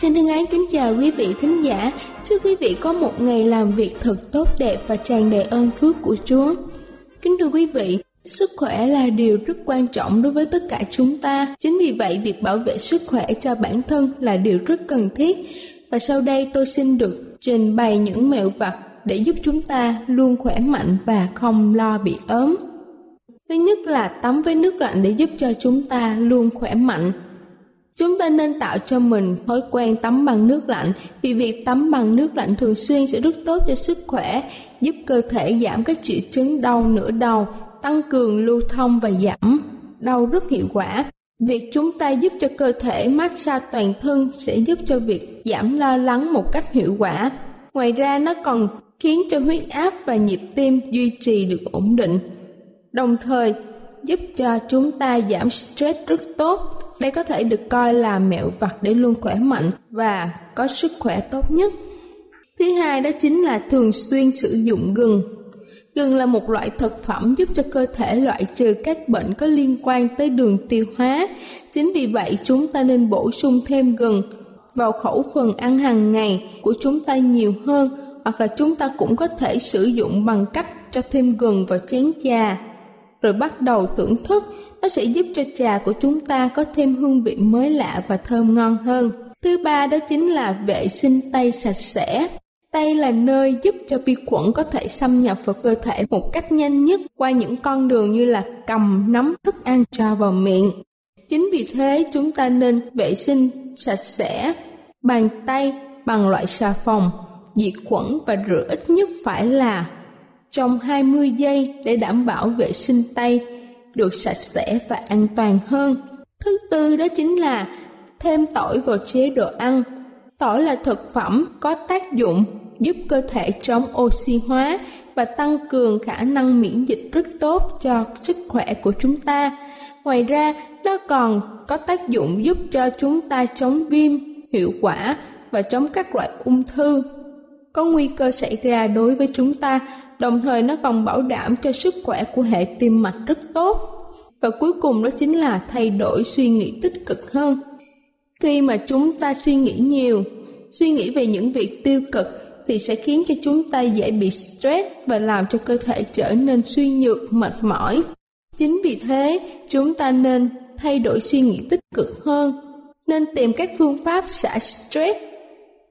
Xin thân ái kính chào quý vị thính giả. Chúc quý vị có một ngày làm việc thật tốt đẹp và tràn đầy ơn phước của Chúa. Kính thưa quý vị, sức khỏe là điều rất quan trọng đối với tất cả chúng ta. Chính vì vậy, việc bảo vệ sức khỏe cho bản thân là điều rất cần thiết. Và sau đây tôi xin được trình bày những mẹo vặt để giúp chúng ta luôn khỏe mạnh và không lo bị ốm. Thứ nhất là tắm với nước lạnh để giúp cho chúng ta luôn khỏe mạnh. Chúng ta nên tạo cho mình thói quen tắm bằng nước lạnh vì việc tắm bằng nước lạnh thường xuyên sẽ rất tốt cho sức khỏe, giúp cơ thể giảm các triệu chứng đau nửa đầu, tăng cường lưu thông và giảm đau rất hiệu quả. Việc chúng ta giúp cho cơ thể massage toàn thân sẽ giúp cho việc giảm lo lắng một cách hiệu quả. Ngoài ra nó còn khiến cho huyết áp và nhịp tim duy trì được ổn định. Đồng thời giúp cho chúng ta giảm stress rất tốt đây có thể được coi là mẹo vặt để luôn khỏe mạnh và có sức khỏe tốt nhất. Thứ hai đó chính là thường xuyên sử dụng gừng. Gừng là một loại thực phẩm giúp cho cơ thể loại trừ các bệnh có liên quan tới đường tiêu hóa. Chính vì vậy, chúng ta nên bổ sung thêm gừng vào khẩu phần ăn hàng ngày của chúng ta nhiều hơn, hoặc là chúng ta cũng có thể sử dụng bằng cách cho thêm gừng vào chén trà rồi bắt đầu thưởng thức nó sẽ giúp cho trà của chúng ta có thêm hương vị mới lạ và thơm ngon hơn. Thứ ba đó chính là vệ sinh tay sạch sẽ. Tay là nơi giúp cho vi khuẩn có thể xâm nhập vào cơ thể một cách nhanh nhất qua những con đường như là cầm nắm thức ăn cho vào miệng. Chính vì thế chúng ta nên vệ sinh sạch sẽ bàn tay bằng loại xà phòng, diệt khuẩn và rửa ít nhất phải là trong 20 giây để đảm bảo vệ sinh tay được sạch sẽ và an toàn hơn. Thứ tư đó chính là thêm tỏi vào chế độ ăn. Tỏi là thực phẩm có tác dụng giúp cơ thể chống oxy hóa và tăng cường khả năng miễn dịch rất tốt cho sức khỏe của chúng ta. Ngoài ra, nó còn có tác dụng giúp cho chúng ta chống viêm hiệu quả và chống các loại ung thư có nguy cơ xảy ra đối với chúng ta đồng thời nó còn bảo đảm cho sức khỏe của hệ tim mạch rất tốt. Và cuối cùng đó chính là thay đổi suy nghĩ tích cực hơn. Khi mà chúng ta suy nghĩ nhiều, suy nghĩ về những việc tiêu cực thì sẽ khiến cho chúng ta dễ bị stress và làm cho cơ thể trở nên suy nhược, mệt mỏi. Chính vì thế, chúng ta nên thay đổi suy nghĩ tích cực hơn, nên tìm các phương pháp xả stress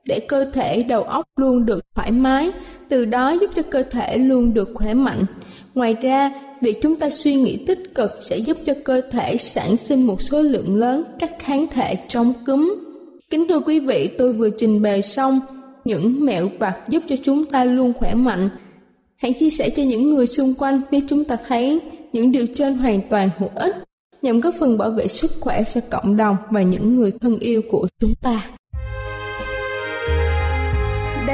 để cơ thể đầu óc luôn được thoải mái, từ đó giúp cho cơ thể luôn được khỏe mạnh. Ngoài ra, việc chúng ta suy nghĩ tích cực sẽ giúp cho cơ thể sản sinh một số lượng lớn các kháng thể chống cúm. Kính thưa quý vị, tôi vừa trình bày xong những mẹo vặt giúp cho chúng ta luôn khỏe mạnh. Hãy chia sẻ cho những người xung quanh nếu chúng ta thấy những điều trên hoàn toàn hữu ích nhằm góp phần bảo vệ sức khỏe cho cộng đồng và những người thân yêu của chúng ta.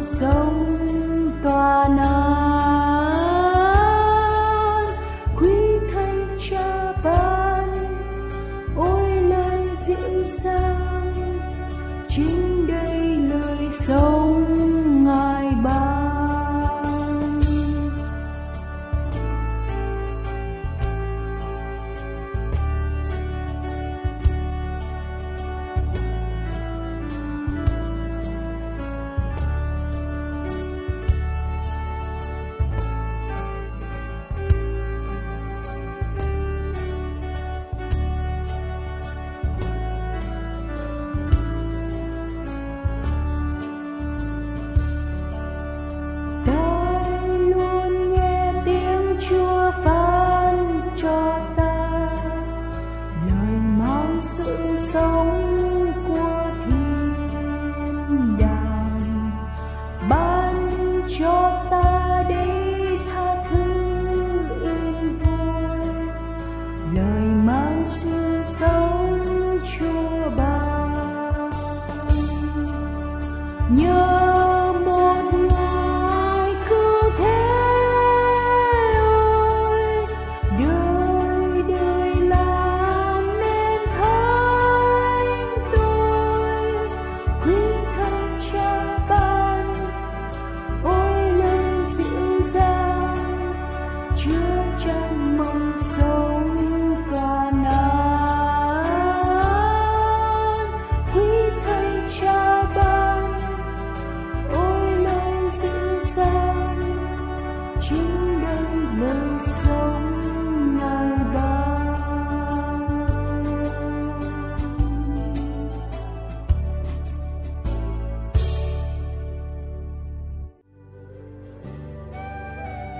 sống tòa nào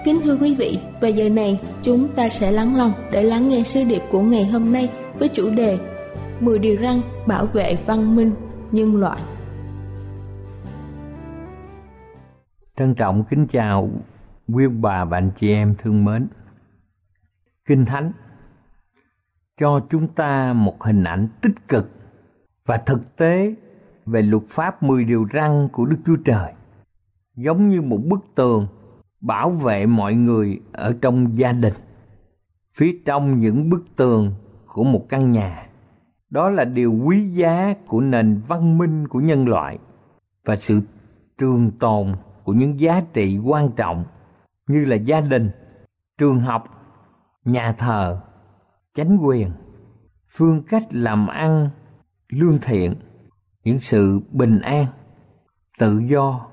Kính thưa quý vị, và giờ này chúng ta sẽ lắng lòng để lắng nghe sứ điệp của ngày hôm nay với chủ đề 10 điều răn bảo vệ văn minh nhân loại. Trân trọng kính chào quý bà và anh chị em thương mến. Kinh Thánh cho chúng ta một hình ảnh tích cực và thực tế về luật pháp 10 điều răn của Đức Chúa Trời. Giống như một bức tường bảo vệ mọi người ở trong gia đình. Phía trong những bức tường của một căn nhà. Đó là điều quý giá của nền văn minh của nhân loại và sự trường tồn của những giá trị quan trọng như là gia đình, trường học, nhà thờ, chánh quyền, phương cách làm ăn lương thiện, những sự bình an, tự do,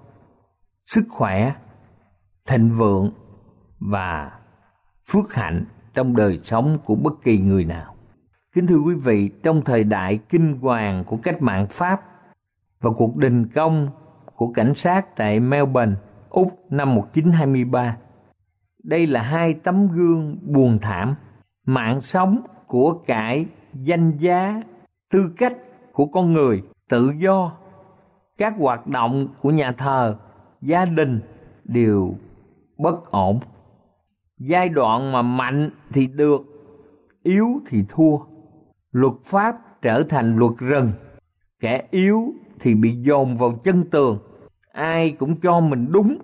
sức khỏe, thịnh vượng và phước hạnh trong đời sống của bất kỳ người nào. Kính thưa quý vị, trong thời đại kinh hoàng của cách mạng Pháp và cuộc đình công của cảnh sát tại Melbourne, Úc năm 1923, đây là hai tấm gương buồn thảm, mạng sống của cải, danh giá, tư cách của con người, tự do, các hoạt động của nhà thờ, gia đình đều bất ổn. Giai đoạn mà mạnh thì được, yếu thì thua. Luật pháp trở thành luật rừng, kẻ yếu thì bị dồn vào chân tường, ai cũng cho mình đúng.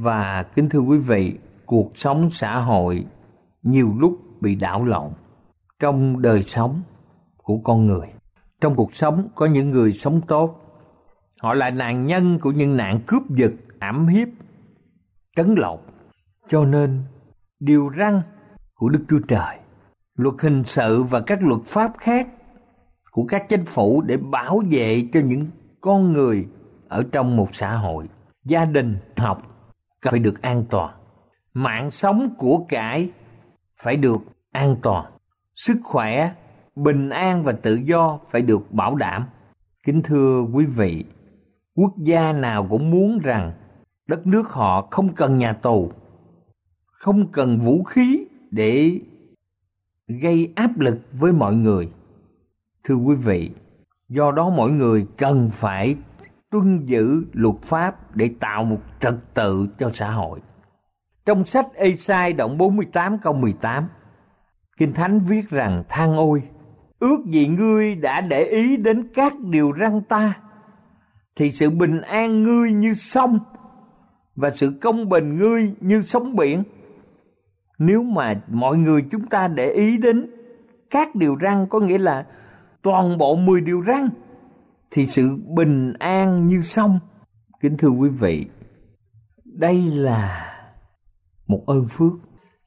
Và kính thưa quý vị, cuộc sống xã hội nhiều lúc bị đảo lộn trong đời sống của con người. Trong cuộc sống có những người sống tốt, họ là nạn nhân của những nạn cướp giật, ảm hiếp, trấn lột. Cho nên, điều răn của Đức Chúa Trời, luật hình sự và các luật pháp khác của các chính phủ để bảo vệ cho những con người ở trong một xã hội, gia đình, học cần phải được an toàn. Mạng sống của cải phải được an toàn. Sức khỏe bình an và tự do phải được bảo đảm. Kính thưa quý vị, quốc gia nào cũng muốn rằng đất nước họ không cần nhà tù, không cần vũ khí để gây áp lực với mọi người. Thưa quý vị, do đó mỗi người cần phải tuân giữ luật pháp để tạo một trật tự cho xã hội. Trong sách Ê-sai đoạn 48 câu 18, Kinh Thánh viết rằng than ôi, ước gì ngươi đã để ý đến các điều răn ta thì sự bình an ngươi như sông và sự công bình ngươi như sóng biển nếu mà mọi người chúng ta để ý đến các điều răn có nghĩa là toàn bộ 10 điều răn thì sự bình an như sông kính thưa quý vị, đây là một ơn phước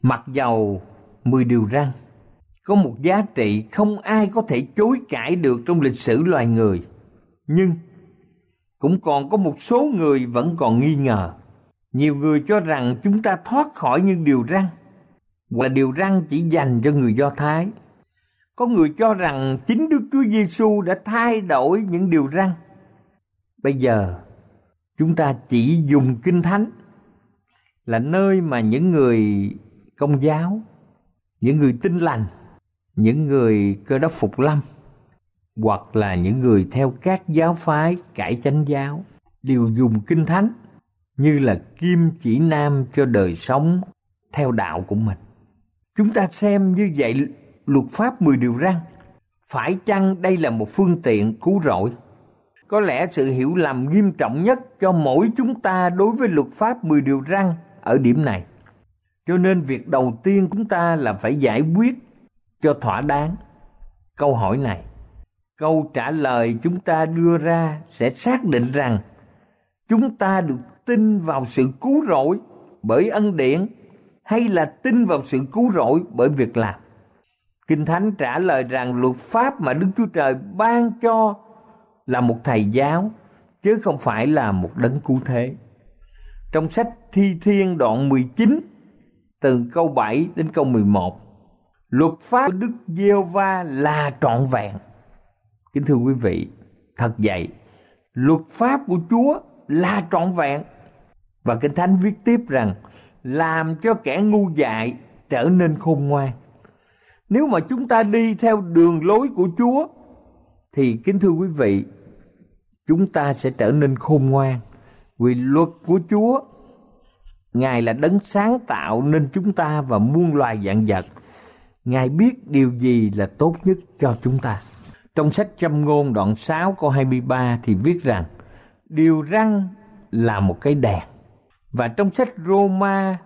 mặc dầu 10 điều răn, có một giá trị không ai có thể chối cãi được trong lịch sử loài người. Nhưng cũng còn có một số người vẫn còn nghi ngờ. Nhiều người cho rằng chúng ta thoát khỏi những điều răn hoặc là điều răn chỉ dành cho người Do Thái. Có người cho rằng chính Đức Chúa Giêsu đã thay đổi những điều răn. Bây giờ chúng ta chỉ dùng Kinh Thánh là nơi mà những người công giáo, những người tin lành những người cơ đốc phục lâm hoặc là những người theo các giáo phái cải chánh giáo đều dùng kinh thánh như là kim chỉ nam cho đời sống theo đạo của mình. Chúng ta xem như vậy luật pháp 10 điều răn. Phải chăng đây là một phương tiện cứu rỗi? Có lẽ sự hiểu lầm nghiêm trọng nhất cho mỗi chúng ta đối với luật pháp 10 điều răn ở điểm này. Cho nên việc đầu tiên chúng ta là phải giải quyết cho thỏa đáng câu hỏi này, câu trả lời chúng ta đưa ra sẽ xác định rằng chúng ta được tin vào sự cứu rỗi bởi ân điển hay là tin vào sự cứu rỗi bởi việc làm kinh thánh trả lời rằng luật pháp mà đức chúa trời ban cho là một thầy giáo chứ không phải là một đấng cứu thế trong sách thi thiên đoạn 19 từ câu 7 đến câu 11 luật pháp của Đức Giêsu va là trọn vẹn. Kính thưa quý vị, thật vậy, luật pháp của Chúa là trọn vẹn. Và Kinh Thánh viết tiếp rằng làm cho kẻ ngu dại trở nên khôn ngoan. Nếu mà chúng ta đi theo đường lối của Chúa thì kính thưa quý vị, chúng ta sẽ trở nên khôn ngoan. Vì luật của Chúa Ngài là đấng sáng tạo nên chúng ta và muôn loài dạng vật. Ngài biết điều gì là tốt nhất cho chúng ta. Trong sách Châm ngôn đoạn 6 câu 23 thì viết rằng điều răng là một cái đèn. Và trong sách Roma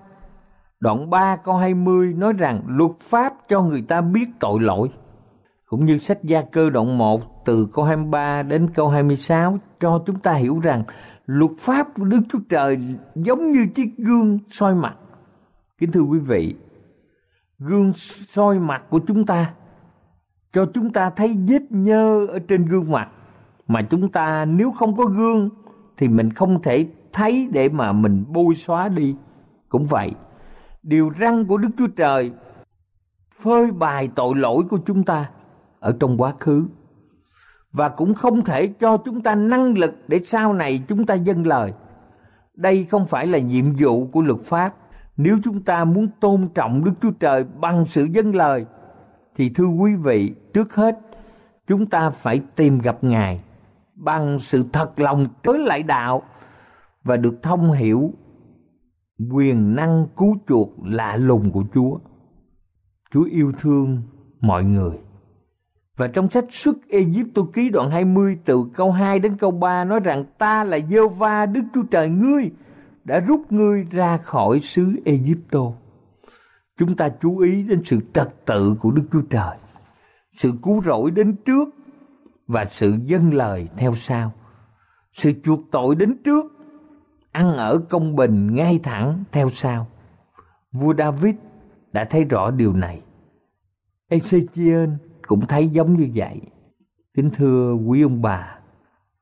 đoạn 3 câu 20 nói rằng luật pháp cho người ta biết tội lỗi. Cũng như sách Gia Cơ đoạn 1 từ câu 23 đến câu 26 cho chúng ta hiểu rằng luật pháp của Đức Chúa Trời giống như chiếc gương soi mặt. Kính thưa quý vị, gương soi mặt của chúng ta cho chúng ta thấy vết nhơ ở trên gương mặt mà chúng ta nếu không có gương thì mình không thể thấy để mà mình bôi xóa đi cũng vậy điều răn của đức chúa trời, phơi bày tội lỗi của chúng ta ở trong quá khứ. Và cũng không thể cho chúng ta năng lực để sau này chúng ta dâng lời. Đây không phải là nhiệm vụ của luật pháp. Nếu chúng ta muốn tôn trọng đức chúa trời bằng sự dâng lời, thì thưa quý vị, trước hết, chúng ta phải tìm gặp ngài bằng sự thật lòng tới lại đạo và được thông hiểu quyền năng cứu chuộc lạ lùng của Chúa. Chúa yêu thương mọi người. Và trong sách xuất Egypto ký đoạn 20 từ câu 2 đến câu 3 nói rằng ta là Giê va Đức Chúa Trời ngươi đã rút ngươi ra khỏi xứ Egypto. Chúng ta chú ý đến sự trật tự của Đức Chúa Trời. Sự cứu rỗi đến trước và sự dâng lời theo sau. Sự chuộc tội đến trước, ăn ở công bình ngay thẳng theo sau. Vua David đã thấy rõ điều này. Ezechiel cũng thấy giống như vậy. Kính thưa quý ông bà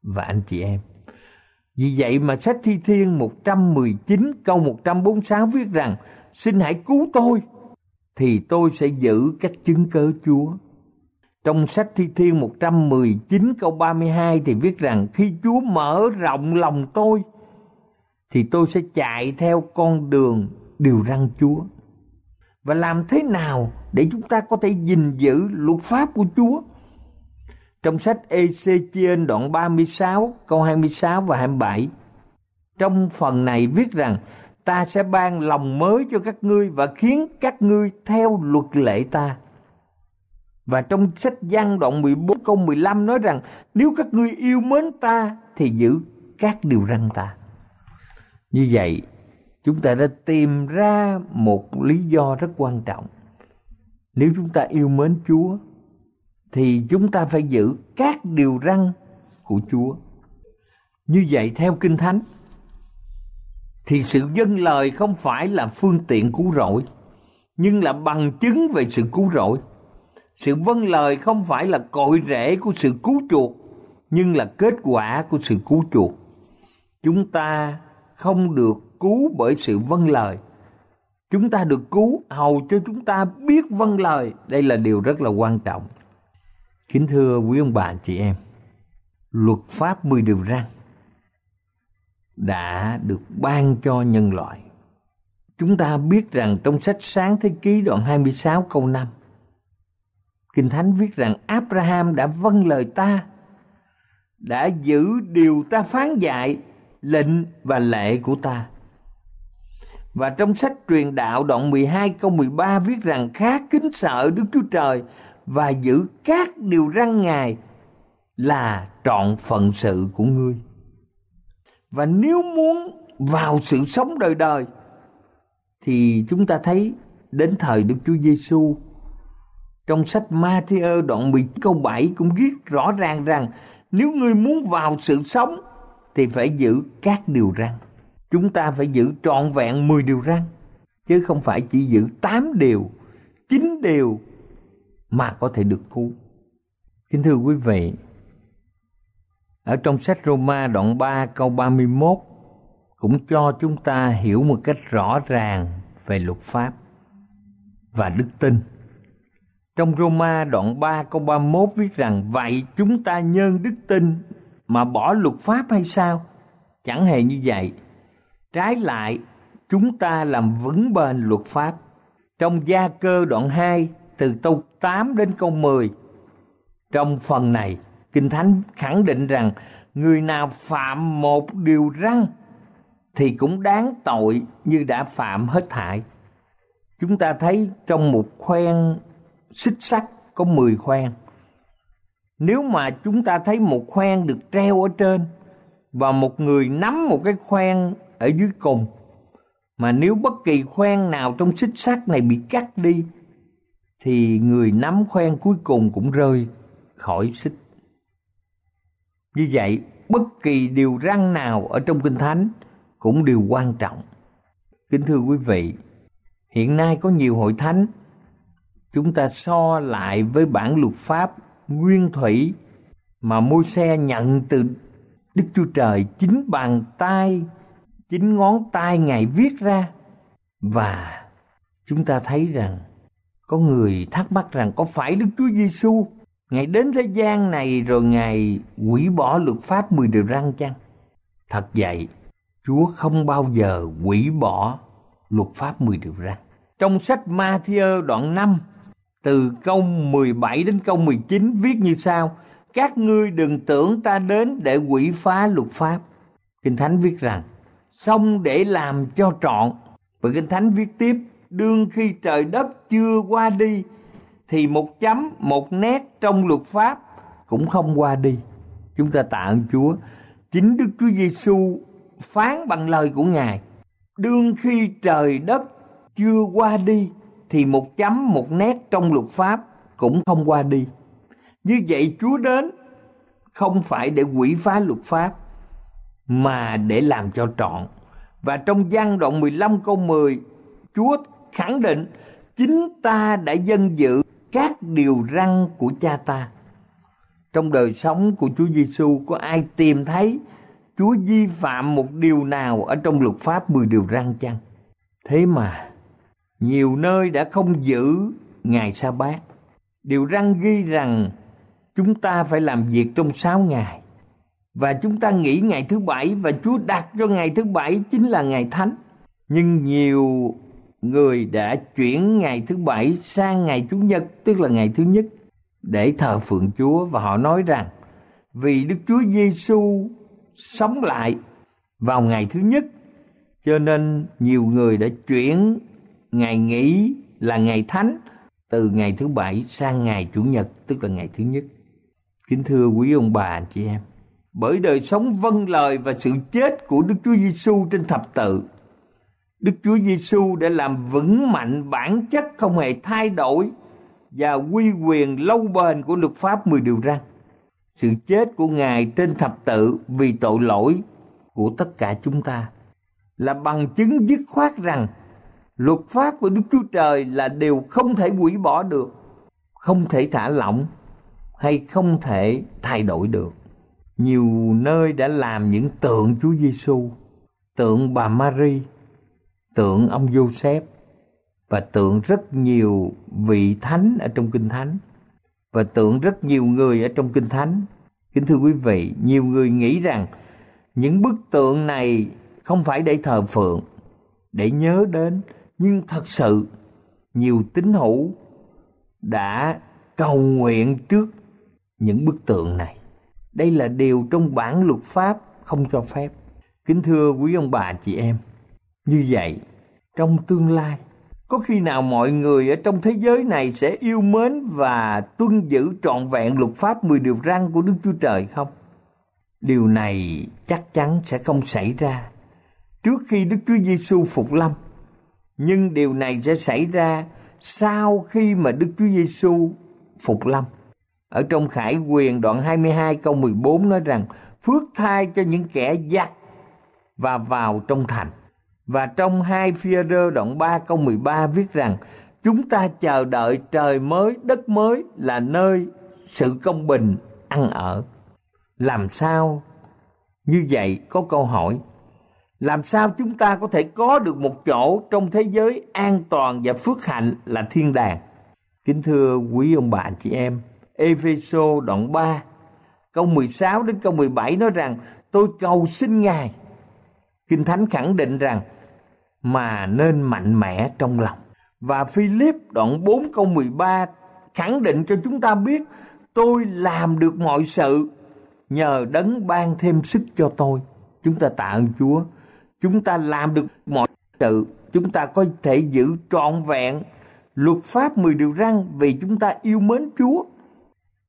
và anh chị em. Vì vậy mà sách Thi Thiên 119 câu 146 viết rằng, Xin hãy cứu tôi, Thì tôi sẽ giữ các chứng cớ Chúa trong sách Thi Thiên 119 câu 32 thì viết rằng, khi Chúa mở rộng lòng tôi thì tôi sẽ chạy theo con đường điều răn Chúa. Và làm thế nào để chúng ta có thể gìn giữ luật pháp của Chúa? Trong sách Ezechiel đoạn 36 câu 26 và 27 trong phần này viết rằng, ta sẽ ban lòng mới cho các ngươi và khiến các ngươi theo luật lệ ta và trong sách Giăng đoạn 14 câu 15 nói rằng, nếu các ngươi yêu mến ta thì giữ các điều răn ta. Như vậy, chúng ta đã tìm ra một lý do rất quan trọng. Nếu chúng ta yêu mến Chúa thì chúng ta phải giữ các điều răn của Chúa. Như vậy theo Kinh Thánh thì sự dâng lời không phải là phương tiện cứu rỗi nhưng là bằng chứng về sự cứu rỗi sự vâng lời không phải là cội rễ của sự cứu chuộc, nhưng là kết quả của sự cứu chuộc. Chúng ta không được cứu bởi sự vâng lời. Chúng ta được cứu hầu cho chúng ta biết vâng lời. Đây là điều rất là quan trọng. Kính thưa quý ông bà chị em, luật pháp mười điều răn đã được ban cho nhân loại. Chúng ta biết rằng trong sách Sáng Thế Ký đoạn 26 câu 5 Kinh Thánh viết rằng Abraham đã vâng lời ta, đã giữ điều ta phán dạy, lệnh và lệ của ta. Và trong sách truyền đạo đoạn 12 câu 13 viết rằng, khá kính sợ Đức Chúa Trời và giữ các điều răn Ngài là trọn phận sự của ngươi. Và nếu muốn vào sự sống đời đời, thì chúng ta thấy đến thời Đức Chúa Giêsu trong sách Matthew đoạn 10 câu 7 cũng viết rõ ràng rằng, nếu ngươi muốn vào sự sống thì phải giữ các điều răn. Chúng ta phải giữ trọn vẹn 10 điều răn chứ không phải chỉ giữ 8 điều, 9 điều mà có thể được cứu. Kính thưa quý vị, ở trong sách Roma đoạn 3 câu 31 cũng cho chúng ta hiểu một cách rõ ràng về luật pháp và đức tin trong Roma đoạn 3 câu 31 viết rằng Vậy chúng ta nhân đức tin mà bỏ luật pháp hay sao? Chẳng hề như vậy. Trái lại, chúng ta làm vững bền luật pháp. Trong gia cơ đoạn 2 từ câu 8 đến câu 10. Trong phần này, Kinh Thánh khẳng định rằng người nào phạm một điều răn thì cũng đáng tội như đã phạm hết thảy. Chúng ta thấy trong một khoen xích sắt có 10 khoen. Nếu mà chúng ta thấy một khoen được treo ở trên và một người nắm một cái khoen ở dưới cùng mà nếu bất kỳ khoen nào trong xích sắt này bị cắt đi thì người nắm khoen cuối cùng cũng rơi khỏi xích. Như vậy, bất kỳ điều răng nào ở trong Kinh Thánh cũng đều quan trọng. Kính thưa quý vị, hiện nay có nhiều hội thánh chúng ta so lại với bản luật pháp nguyên thủy mà môi xe nhận từ Đức Chúa Trời chính bàn tay, chính ngón tay Ngài viết ra. Và chúng ta thấy rằng có người thắc mắc rằng có phải Đức Chúa Giêsu Ngài đến thế gian này rồi Ngài hủy bỏ luật pháp mười điều răn chăng? Thật vậy, Chúa không bao giờ hủy bỏ luật pháp mười điều răn. Trong sách Matthew đoạn 5, từ câu 17 đến câu 19 viết như sau: Các ngươi đừng tưởng ta đến để quỷ phá luật pháp. Kinh Thánh viết rằng, xong để làm cho trọn. Và Kinh Thánh viết tiếp, đương khi trời đất chưa qua đi, thì một chấm, một nét trong luật pháp cũng không qua đi. Chúng ta tạ ơn Chúa. Chính Đức Chúa Giêsu phán bằng lời của Ngài. Đương khi trời đất chưa qua đi thì một chấm một nét trong luật pháp cũng không qua đi. Như vậy Chúa đến không phải để quỷ phá luật pháp mà để làm cho trọn. Và trong văn đoạn 15 câu 10, Chúa khẳng định chính ta đã dân dự các điều răn của cha ta. Trong đời sống của Chúa Giêsu có ai tìm thấy Chúa vi phạm một điều nào ở trong luật pháp 10 điều răn chăng? Thế mà nhiều nơi đã không giữ ngày sa bát. Điều răng ghi rằng chúng ta phải làm việc trong sáu ngày. Và chúng ta nghỉ ngày thứ bảy và Chúa đặt cho ngày thứ bảy chính là ngày thánh. Nhưng nhiều người đã chuyển ngày thứ bảy sang ngày Chủ nhật, tức là ngày thứ nhất, để thờ phượng Chúa và họ nói rằng vì Đức Chúa Giêsu sống lại vào ngày thứ nhất, cho nên nhiều người đã chuyển ngày nghỉ là ngày thánh, từ ngày thứ bảy sang ngày chủ nhật, tức là ngày thứ nhất kính thưa quý ông bà, anh chị em, bởi đời sống vâng lời và sự chết của Đức Chúa Giêsu trên thập tự, Đức Chúa Giêsu đã làm vững mạnh bản chất không hề thay đổi và quy quyền lâu bền của luật pháp 10 điều răn. Sự chết của Ngài trên thập tự vì tội lỗi của tất cả chúng ta là bằng chứng dứt khoát rằng luật pháp của Đức Chúa Trời là điều không thể hủy bỏ được, không thể thả lỏng hay không thể thay đổi được. Nhiều nơi đã làm những tượng Chúa Giêsu, tượng bà Mary, tượng ông Joseph và tượng rất nhiều vị thánh ở trong kinh thánh và tượng rất nhiều người ở trong kinh thánh. Kính thưa quý vị, nhiều người nghĩ rằng những bức tượng này không phải để thờ phượng, để nhớ đến nhưng thật sự, nhiều tín hữu đã cầu nguyện trước những bức tượng này. Đây là điều trong bản luật pháp không cho phép. Kính thưa quý ông bà chị em, như vậy, trong tương lai, có khi nào mọi người ở trong thế giới này sẽ yêu mến và tuân giữ trọn vẹn luật pháp 10 điều răn của Đức Chúa Trời không? Điều này chắc chắn sẽ không xảy ra. Trước khi Đức Chúa Giêsu phục lâm nhưng điều này sẽ xảy ra sau khi mà Đức Chúa Giêsu phục lâm. Ở trong Khải Quyền đoạn 22 câu 14 nói rằng phước thai cho những kẻ giặc và vào trong thành. Và trong hai phía rơ đoạn 3 câu 13 viết rằng chúng ta chờ đợi trời mới, đất mới là nơi sự công bình ăn ở. Làm sao như vậy có câu hỏi làm sao chúng ta có thể có được một chỗ trong thế giới an toàn và phước hạnh là thiên đàng kính thưa quý ông bà anh chị em Epheso đoạn 3 câu 16 đến câu 17 nói rằng, tôi cầu xin ngài kinh thánh khẳng định rằng, mà nên mạnh mẽ trong lòng. Và Philip đoạn 4 câu 13 khẳng định cho chúng ta biết, tôi làm được mọi sự, nhờ đấng ban thêm sức cho tôi. Chúng ta tạ ơn Chúa. Chúng ta làm được mọi sự. Chúng ta có thể giữ trọn vẹn luật pháp 10 điều răn vì chúng ta yêu mến Chúa.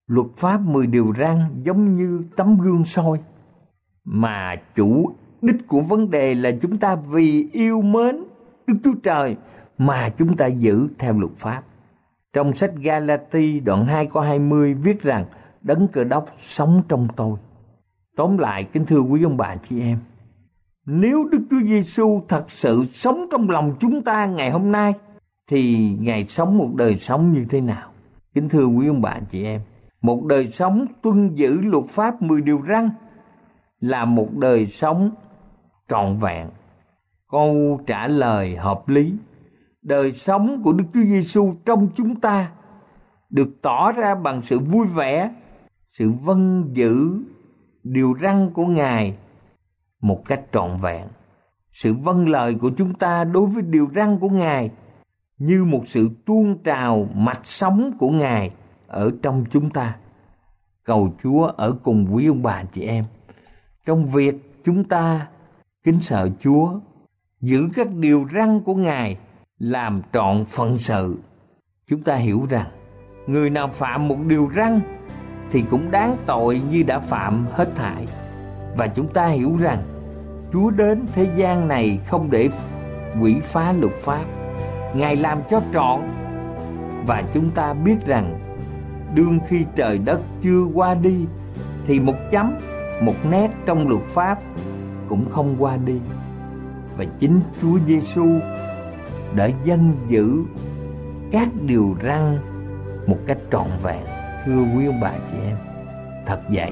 Luật pháp 10 điều răn giống như tấm gương soi mà chủ đích của vấn đề là chúng ta vì yêu mến Đức Chúa Trời mà chúng ta giữ theo luật pháp. Trong sách Galati đoạn 2 câu 20 viết rằng đấng cơ đốc sống trong tôi. Tóm lại kính thưa quý ông bà chị em, nếu Đức Chúa Giêsu thật sự sống trong lòng chúng ta ngày hôm nay thì Ngài sống một đời sống như thế nào? Kính thưa quý ông bà chị em, một đời sống tuân giữ luật pháp 10 điều răn là một đời sống trọn vẹn. Câu trả lời hợp lý. Đời sống của Đức Chúa Giêsu trong chúng ta được tỏ ra bằng sự vui vẻ, sự vâng giữ điều răn của Ngài một cách trọn vẹn. Sự vâng lời của chúng ta đối với điều răn của Ngài như một sự tuôn trào mạch sống của Ngài ở trong chúng ta. Cầu Chúa ở cùng quý ông bà chị em. Trong việc chúng ta kính sợ Chúa, giữ các điều răn của Ngài, làm trọn phận sự. Chúng ta hiểu rằng, người nào phạm một điều răn thì cũng đáng tội như đã phạm hết thảy. Và chúng ta hiểu rằng, Chúa đến thế gian này không để quỷ phá luật pháp, Ngài làm cho trọn. Và chúng ta biết rằng, đương khi trời đất chưa qua đi, thì một chấm, một nét trong luật pháp cũng không qua đi. Và chính Chúa Giêsu đã dân giữ các điều răn một cách trọn vẹn. Thưa quý ông bà chị em thật vậy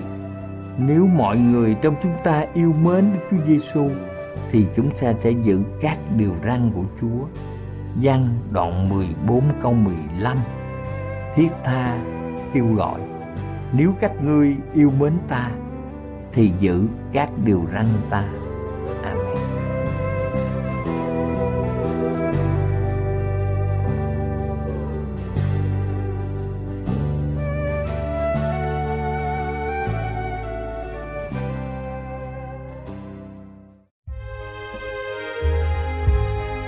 nếu mọi người trong chúng ta yêu mến Đức Chúa Giêsu thì chúng ta sẽ giữ các điều răn của Chúa. Giăng đoạn 14 câu 15 Thiết tha kêu gọi, Nếu các ngươi yêu mến ta, thì giữ các điều răn ta.